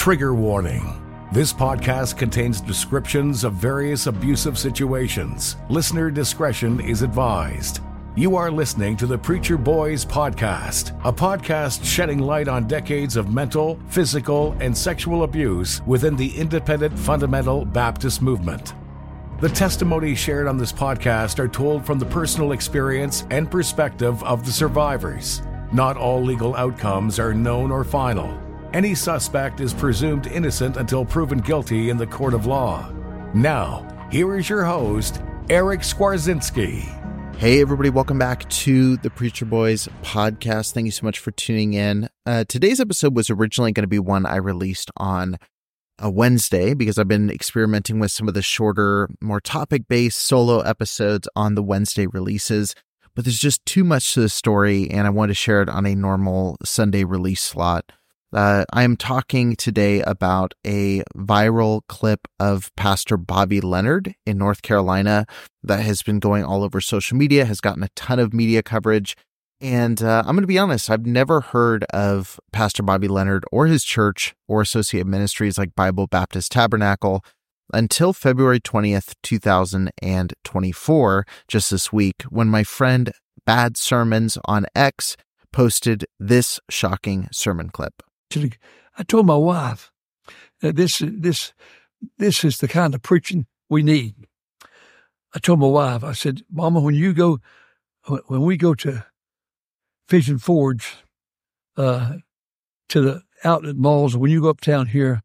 Trigger warning. This podcast contains descriptions of various abusive situations. Listener discretion is advised. You are listening to the Preacher Boys Podcast, a podcast shedding light on decades of mental, physical, and sexual abuse within the independent fundamental Baptist movement. The testimonies shared on this podcast are told from the personal experience and perspective of the survivors. Not all legal outcomes are known or final. Any suspect is presumed innocent until proven guilty in the court of law. Now, here is your host, Eric Skwarczynski. Hey, everybody, welcome back to the Preacher Boys podcast. Thank you so much for tuning in. Uh, today's episode was originally going to be one I released on a Wednesday because I've been experimenting with some of the shorter, more topic based solo episodes on the Wednesday releases. But there's just too much to the story, and I want to share it on a normal Sunday release slot. Uh, I am talking today about a viral clip of Pastor Bobby Leonard in North Carolina that has been going all over social media, has gotten a ton of media coverage. And uh, I'm going to be honest, I've never heard of Pastor Bobby Leonard or his church or associate ministries like Bible Baptist Tabernacle until February 20th, 2024, just this week, when my friend Bad Sermons on X posted this shocking sermon clip. I told my wife that this this this is the kind of preaching we need. I told my wife, I said, Mama, when you go, when we go to Vision Forge, uh, to the outlet malls, when you go uptown here,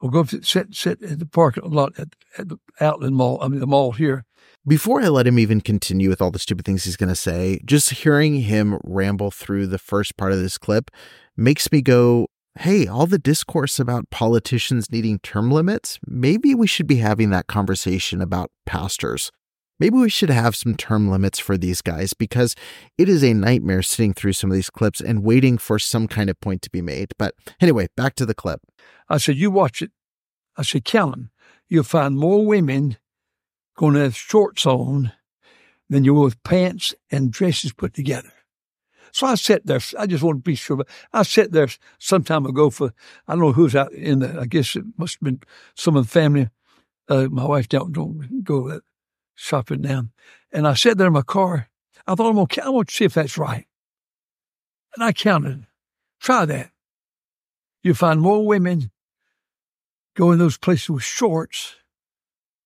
we'll go sit sit at the parking lot at, at the outlet mall. I mean the mall here. Before I let him even continue with all the stupid things he's going to say, just hearing him ramble through the first part of this clip makes me go, hey, all the discourse about politicians needing term limits, maybe we should be having that conversation about pastors. Maybe we should have some term limits for these guys because it is a nightmare sitting through some of these clips and waiting for some kind of point to be made. But anyway, back to the clip. I said, You watch it. I said, Kellen, you'll find more women going to have shorts on than you will with pants and dresses put together. So I sat there. I just want to be sure. But I sat there some time ago for I don't know who's out in the. I guess it must have been some of the family. Uh, my wife don't don't go shopping now, and I sat there in my car. I thought I'm gonna. I want to see if that's right, and I counted. Try that. You find more women go in those places with shorts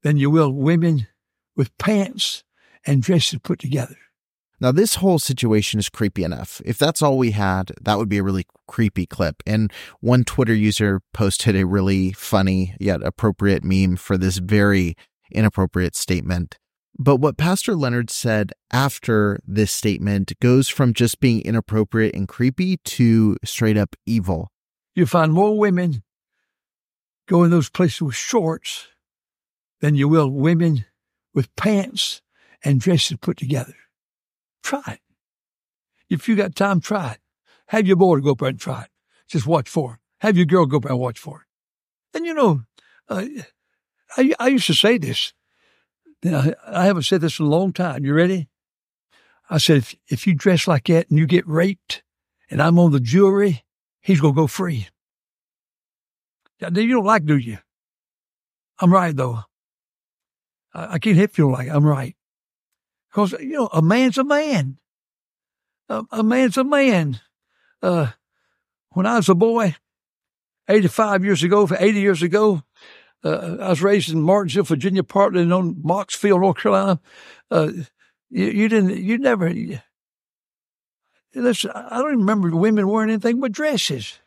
than you will women with pants and dresses put together. Now, this whole situation is creepy enough. If that's all we had, that would be a really creepy clip. And one Twitter user posted a really funny yet appropriate meme for this very inappropriate statement. But what Pastor Leonard said after this statement goes from just being inappropriate and creepy to straight up evil. You find more women going those places with shorts than you will women with pants and dresses put together. Try it. If you got time, try it. Have your boy go up there and try it. Just watch for it. Have your girl go up there and watch for it. And you know, uh, I, I used to say this. I haven't said this in a long time. You ready? I said, if, if you dress like that and you get raped and I'm on the jury, he's going to go free. You don't like, do you? I'm right, though. I, I can't help you like I'm right. Because, you know, a man's a man. A, a man's a man. Uh, when I was a boy, 85 years ago, 80 years ago, uh, I was raised in Martinsville, Virginia, partly in Mocksville, North Carolina. Uh, you, you, didn't, you never, you, listen, I don't remember women wearing anything but dresses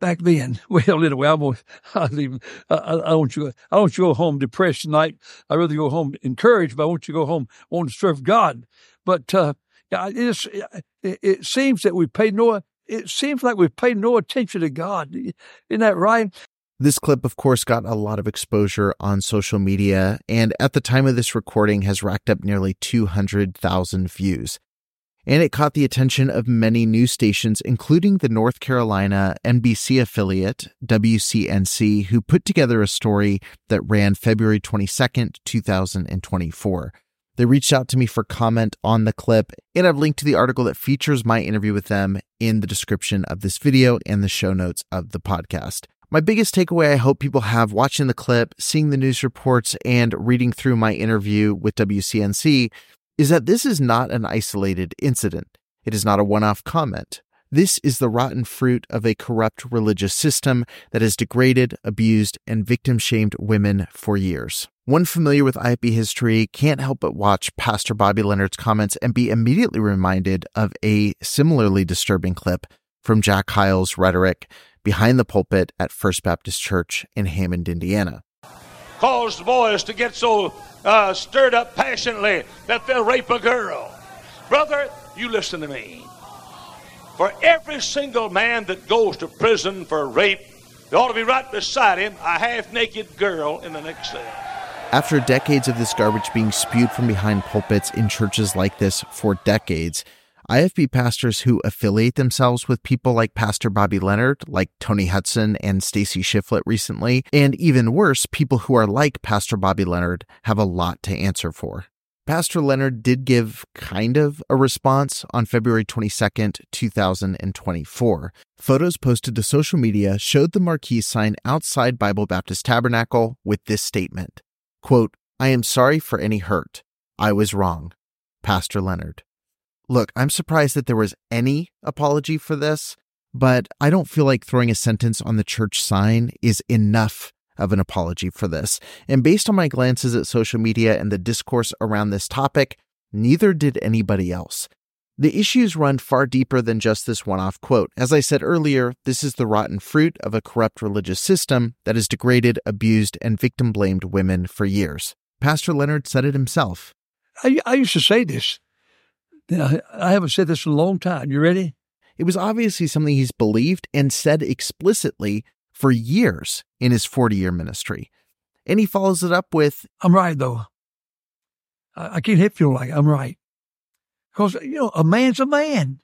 back then. Well, anyway, I'm gonna, I, leave, I, I want you. I don't want you to go home depressed tonight. I rather go home encouraged, but I want you to go home wanting to serve God. But uh, it, it, seems that we pay no it seems like we've paid no attention to God. Isn't that right? This clip, of course, got a lot of exposure on social media, and at the time of this recording has racked up nearly 200,000 views. And it caught the attention of many news stations, including the North Carolina NBC affiliate, WCNC, who put together a story that ran February 22nd, 2024. They reached out to me for comment on the clip, and I've linked to the article that features my interview with them in the description of this video and the show notes of the podcast. My biggest takeaway I hope people have watching the clip, seeing the news reports, and reading through my interview with WCNC is that this is not an isolated incident. It is not a one off comment. This is the rotten fruit of a corrupt religious system that has degraded, abused, and victim shamed women for years. One familiar with IFB history can't help but watch Pastor Bobby Leonard's comments and be immediately reminded of a similarly disturbing clip from Jack Hyles' rhetoric behind the pulpit at First Baptist Church in Hammond, Indiana. Cause the boys to get so uh, stirred up passionately that they'll rape a girl. Brother, you listen to me. For every single man that goes to prison for rape, there ought to be right beside him a half naked girl in the next cell. After decades of this garbage being spewed from behind pulpits in churches like this for decades, IFB pastors who affiliate themselves with people like Pastor Bobby Leonard, like Tony Hudson and Stacy Shiflett recently, and even worse, people who are like Pastor Bobby Leonard have a lot to answer for. Pastor Leonard did give kind of a response on February 22nd, 2024. Photos posted to social media showed the marquee sign outside Bible Baptist Tabernacle with this statement quote, I am sorry for any hurt. I was wrong. Pastor Leonard. Look, I'm surprised that there was any apology for this, but I don't feel like throwing a sentence on the church sign is enough of an apology for this. And based on my glances at social media and the discourse around this topic, neither did anybody else. The issues run far deeper than just this one off quote. As I said earlier, this is the rotten fruit of a corrupt religious system that has degraded, abused, and victim blamed women for years. Pastor Leonard said it himself. I, I used to say this I haven't said this in a long time. You ready? It was obviously something he's believed and said explicitly for years in his 40 year ministry. And he follows it up with I'm right, though. I, I can't help feel like I'm right. Because, you know, a man's a man.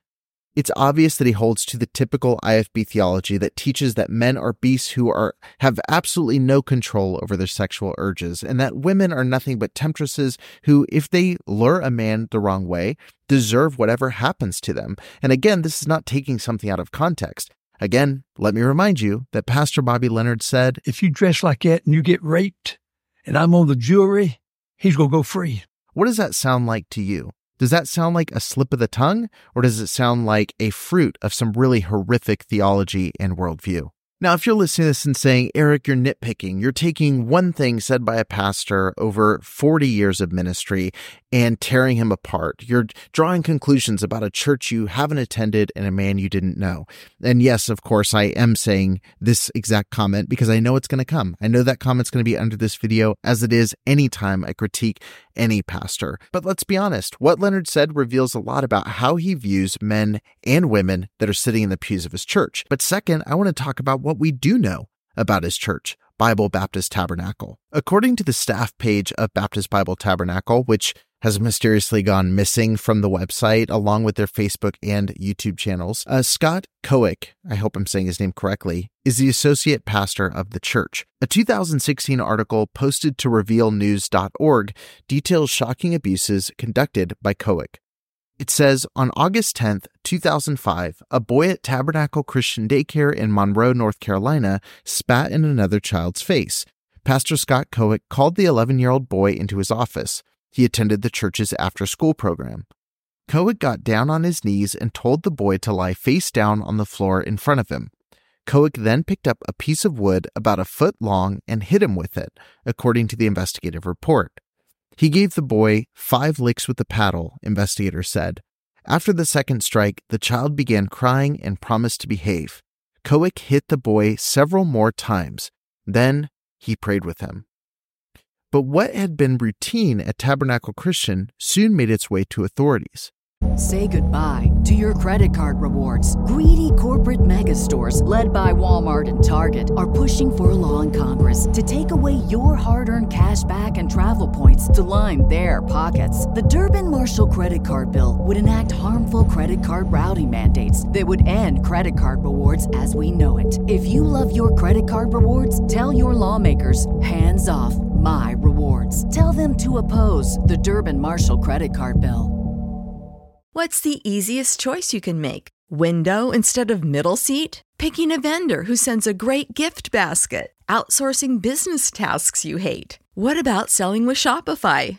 It's obvious that he holds to the typical IFB theology that teaches that men are beasts who are have absolutely no control over their sexual urges and that women are nothing but temptresses who if they lure a man the wrong way deserve whatever happens to them. And again, this is not taking something out of context. Again, let me remind you that Pastor Bobby Leonard said, If you dress like that and you get raped and I'm on the jury, he's going to go free. What does that sound like to you? Does that sound like a slip of the tongue, or does it sound like a fruit of some really horrific theology and worldview? Now, if you're listening to this and saying, Eric, you're nitpicking, you're taking one thing said by a pastor over 40 years of ministry and tearing him apart. You're drawing conclusions about a church you haven't attended and a man you didn't know. And yes, of course, I am saying this exact comment because I know it's going to come. I know that comment's going to be under this video as it is anytime I critique any pastor. But let's be honest, what Leonard said reveals a lot about how he views men and women that are sitting in the pews of his church. But second, I want to talk about what we do know about his church. Bible Baptist Tabernacle. According to the staff page of Baptist Bible Tabernacle, which has mysteriously gone missing from the website along with their Facebook and YouTube channels, uh, Scott Kowick, I hope I'm saying his name correctly, is the associate pastor of the church. A 2016 article posted to revealnews.org details shocking abuses conducted by Kowick. It says on August 10th, 2005, a boy at Tabernacle Christian Daycare in Monroe, North Carolina, spat in another child's face. Pastor Scott Kowick called the 11 year old boy into his office. He attended the church's after school program. Kowick got down on his knees and told the boy to lie face down on the floor in front of him. Kowick then picked up a piece of wood about a foot long and hit him with it, according to the investigative report. He gave the boy five licks with the paddle, investigators said. After the second strike, the child began crying and promised to behave. Kowick hit the boy several more times. Then he prayed with him. But what had been routine at Tabernacle Christian soon made its way to authorities. Say goodbye to your credit card rewards. Greedy corporate mega stores, led by Walmart and Target, are pushing for a law in Congress to take away your hard earned cash back and travel points to line their pockets. The Durbin Marshall credit card bill would enact harmful credit card routing mandates that would end credit card rewards as we know it. If you love your credit card rewards, tell your lawmakers hands off my rewards. Tell them to oppose the Durbin Marshall credit card bill. What's the easiest choice you can make? Window instead of middle seat? Picking a vendor who sends a great gift basket? Outsourcing business tasks you hate? What about selling with Shopify?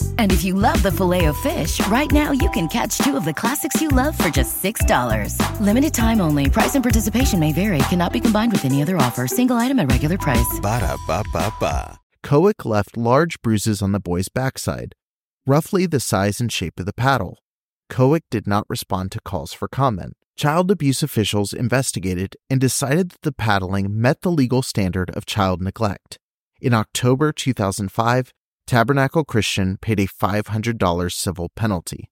And if you love the filet of fish, right now you can catch two of the classics you love for just $6. Limited time only. Price and participation may vary. Cannot be combined with any other offer. Single item at regular price. Ba da ba ba ba. Kowick left large bruises on the boy's backside, roughly the size and shape of the paddle. Kowick did not respond to calls for comment. Child abuse officials investigated and decided that the paddling met the legal standard of child neglect. In October 2005, Tabernacle Christian paid a $500 civil penalty.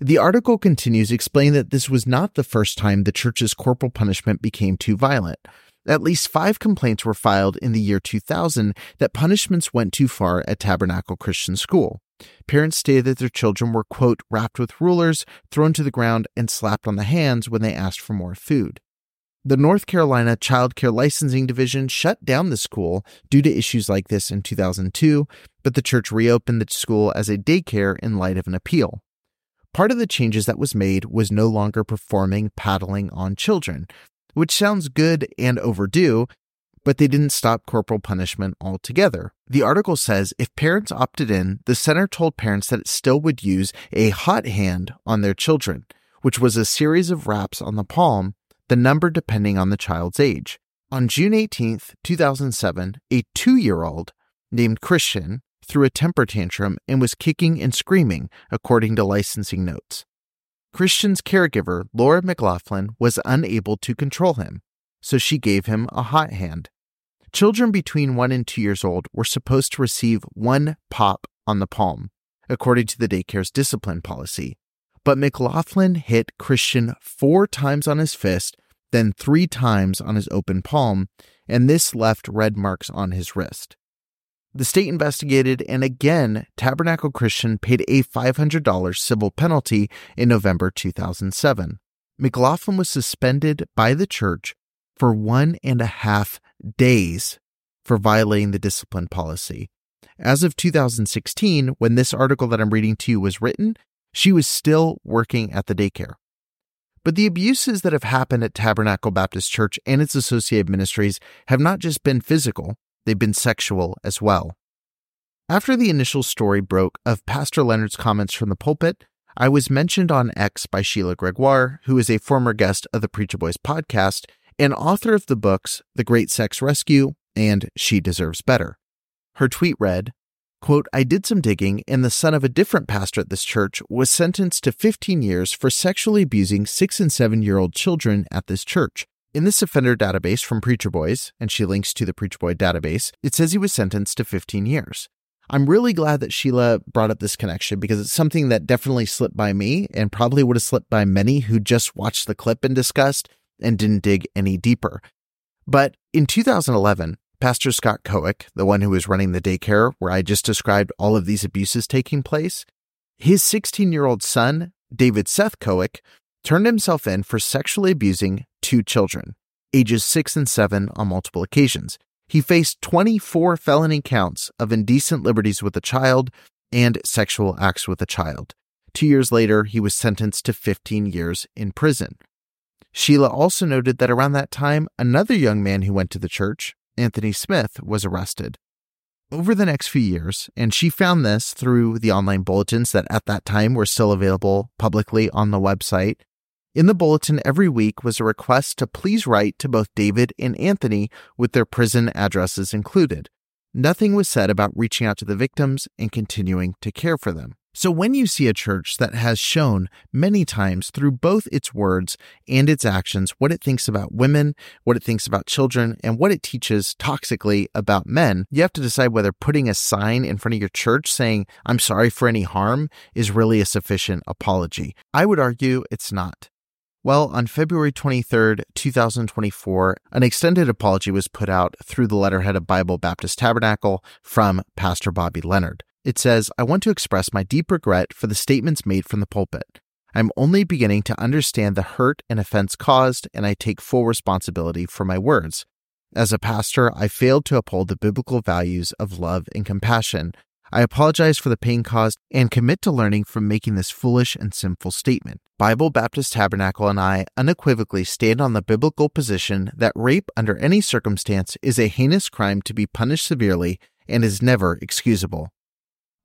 The article continues explaining that this was not the first time the church's corporal punishment became too violent. At least five complaints were filed in the year 2000 that punishments went too far at Tabernacle Christian School. Parents stated that their children were, quote, wrapped with rulers, thrown to the ground, and slapped on the hands when they asked for more food. The North Carolina Child Care Licensing Division shut down the school due to issues like this in 2002, but the church reopened the school as a daycare in light of an appeal. Part of the changes that was made was no longer performing paddling on children, which sounds good and overdue, but they didn't stop corporal punishment altogether. The article says if parents opted in, the center told parents that it still would use a hot hand on their children, which was a series of raps on the palm, the number depending on the child's age. On June 18, 2007, a two year old named Christian threw a temper tantrum and was kicking and screaming, according to licensing notes. Christian's caregiver, Laura McLaughlin, was unable to control him, so she gave him a hot hand. Children between one and two years old were supposed to receive one pop on the palm, according to the daycare's discipline policy. But McLaughlin hit Christian four times on his fist, then three times on his open palm, and this left red marks on his wrist. The state investigated, and again, Tabernacle Christian paid a $500 civil penalty in November 2007. McLaughlin was suspended by the church for one and a half days for violating the discipline policy. As of 2016, when this article that I'm reading to you was written, she was still working at the daycare. But the abuses that have happened at Tabernacle Baptist Church and its associated ministries have not just been physical, they've been sexual as well. After the initial story broke of Pastor Leonard's comments from the pulpit, I was mentioned on X by Sheila Gregoire, who is a former guest of the Preacher Boys podcast and author of the books The Great Sex Rescue and She Deserves Better. Her tweet read, quote, I did some digging, and the son of a different pastor at this church was sentenced to 15 years for sexually abusing six and seven year old children at this church. In this offender database from Preacher Boys, and she links to the Preacher Boy database, it says he was sentenced to 15 years. I'm really glad that Sheila brought up this connection because it's something that definitely slipped by me and probably would have slipped by many who just watched the clip and discussed and didn't dig any deeper. But in 2011, Pastor Scott Kowick, the one who was running the daycare where I just described all of these abuses taking place, his 16 year old son, David Seth Kowick, turned himself in for sexually abusing two children, ages six and seven, on multiple occasions. He faced 24 felony counts of indecent liberties with a child and sexual acts with a child. Two years later, he was sentenced to 15 years in prison. Sheila also noted that around that time, another young man who went to the church, Anthony Smith, was arrested. Over the next few years, and she found this through the online bulletins that at that time were still available publicly on the website, in the bulletin every week was a request to please write to both David and Anthony with their prison addresses included. Nothing was said about reaching out to the victims and continuing to care for them. So, when you see a church that has shown many times through both its words and its actions what it thinks about women, what it thinks about children, and what it teaches toxically about men, you have to decide whether putting a sign in front of your church saying, I'm sorry for any harm, is really a sufficient apology. I would argue it's not. Well, on February 23rd, 2024, an extended apology was put out through the letterhead of Bible Baptist Tabernacle from Pastor Bobby Leonard. It says, I want to express my deep regret for the statements made from the pulpit. I'm only beginning to understand the hurt and offense caused, and I take full responsibility for my words. As a pastor, I failed to uphold the biblical values of love and compassion. I apologize for the pain caused and commit to learning from making this foolish and sinful statement. Bible Baptist Tabernacle and I unequivocally stand on the biblical position that rape under any circumstance is a heinous crime to be punished severely and is never excusable.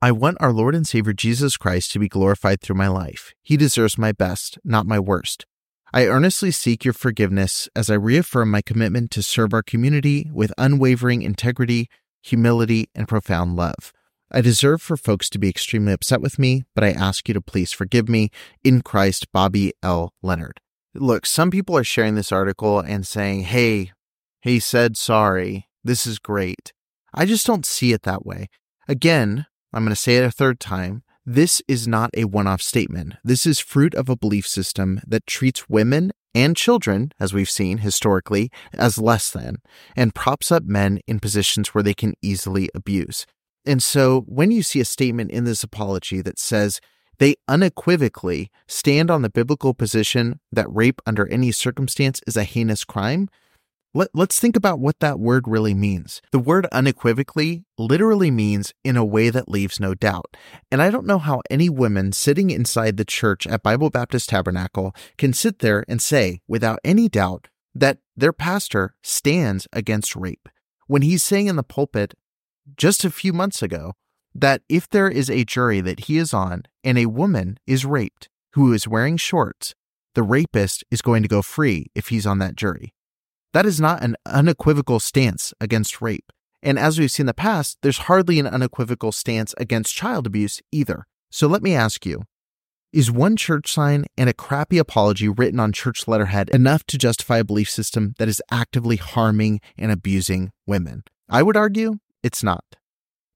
I want our Lord and Savior Jesus Christ to be glorified through my life. He deserves my best, not my worst. I earnestly seek your forgiveness as I reaffirm my commitment to serve our community with unwavering integrity, humility, and profound love. I deserve for folks to be extremely upset with me, but I ask you to please forgive me. In Christ, Bobby L. Leonard. Look, some people are sharing this article and saying, hey, he said sorry. This is great. I just don't see it that way. Again, I'm going to say it a third time. This is not a one off statement. This is fruit of a belief system that treats women and children, as we've seen historically, as less than, and props up men in positions where they can easily abuse. And so when you see a statement in this apology that says they unequivocally stand on the biblical position that rape under any circumstance is a heinous crime, let, us think about what that word really means. The word unequivocally literally means in a way that leaves no doubt. And I don't know how any women sitting inside the church at Bible Baptist Tabernacle can sit there and say without any doubt that their pastor stands against rape. When he's saying in the pulpit, just a few months ago that if there is a jury that he is on and a woman is raped who is wearing shorts, the rapist is going to go free if he's on that jury. That is not an unequivocal stance against rape. And as we've seen in the past, there's hardly an unequivocal stance against child abuse either. So let me ask you is one church sign and a crappy apology written on church letterhead enough to justify a belief system that is actively harming and abusing women? I would argue it's not.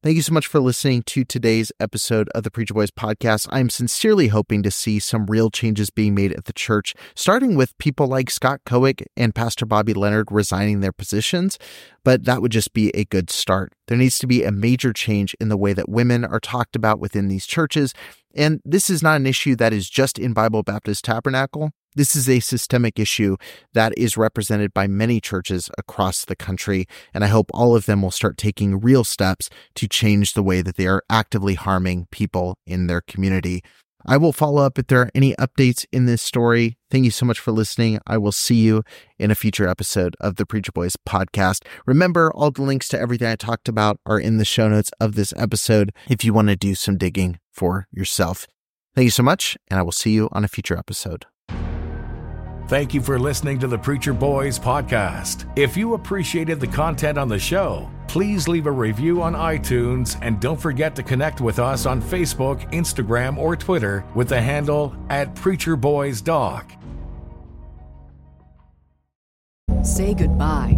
Thank you so much for listening to today's episode of the Preacher Boys podcast. I'm sincerely hoping to see some real changes being made at the church, starting with people like Scott Kowick and Pastor Bobby Leonard resigning their positions, but that would just be a good start. There needs to be a major change in the way that women are talked about within these churches. And this is not an issue that is just in Bible Baptist Tabernacle. This is a systemic issue that is represented by many churches across the country, and I hope all of them will start taking real steps to change the way that they are actively harming people in their community. I will follow up if there are any updates in this story. Thank you so much for listening. I will see you in a future episode of the Preacher Boys podcast. Remember, all the links to everything I talked about are in the show notes of this episode if you want to do some digging for yourself. Thank you so much, and I will see you on a future episode. Thank you for listening to the Preacher Boys podcast. If you appreciated the content on the show, please leave a review on iTunes and don't forget to connect with us on Facebook, Instagram, or Twitter with the handle at Preacher Boys Doc. Say goodbye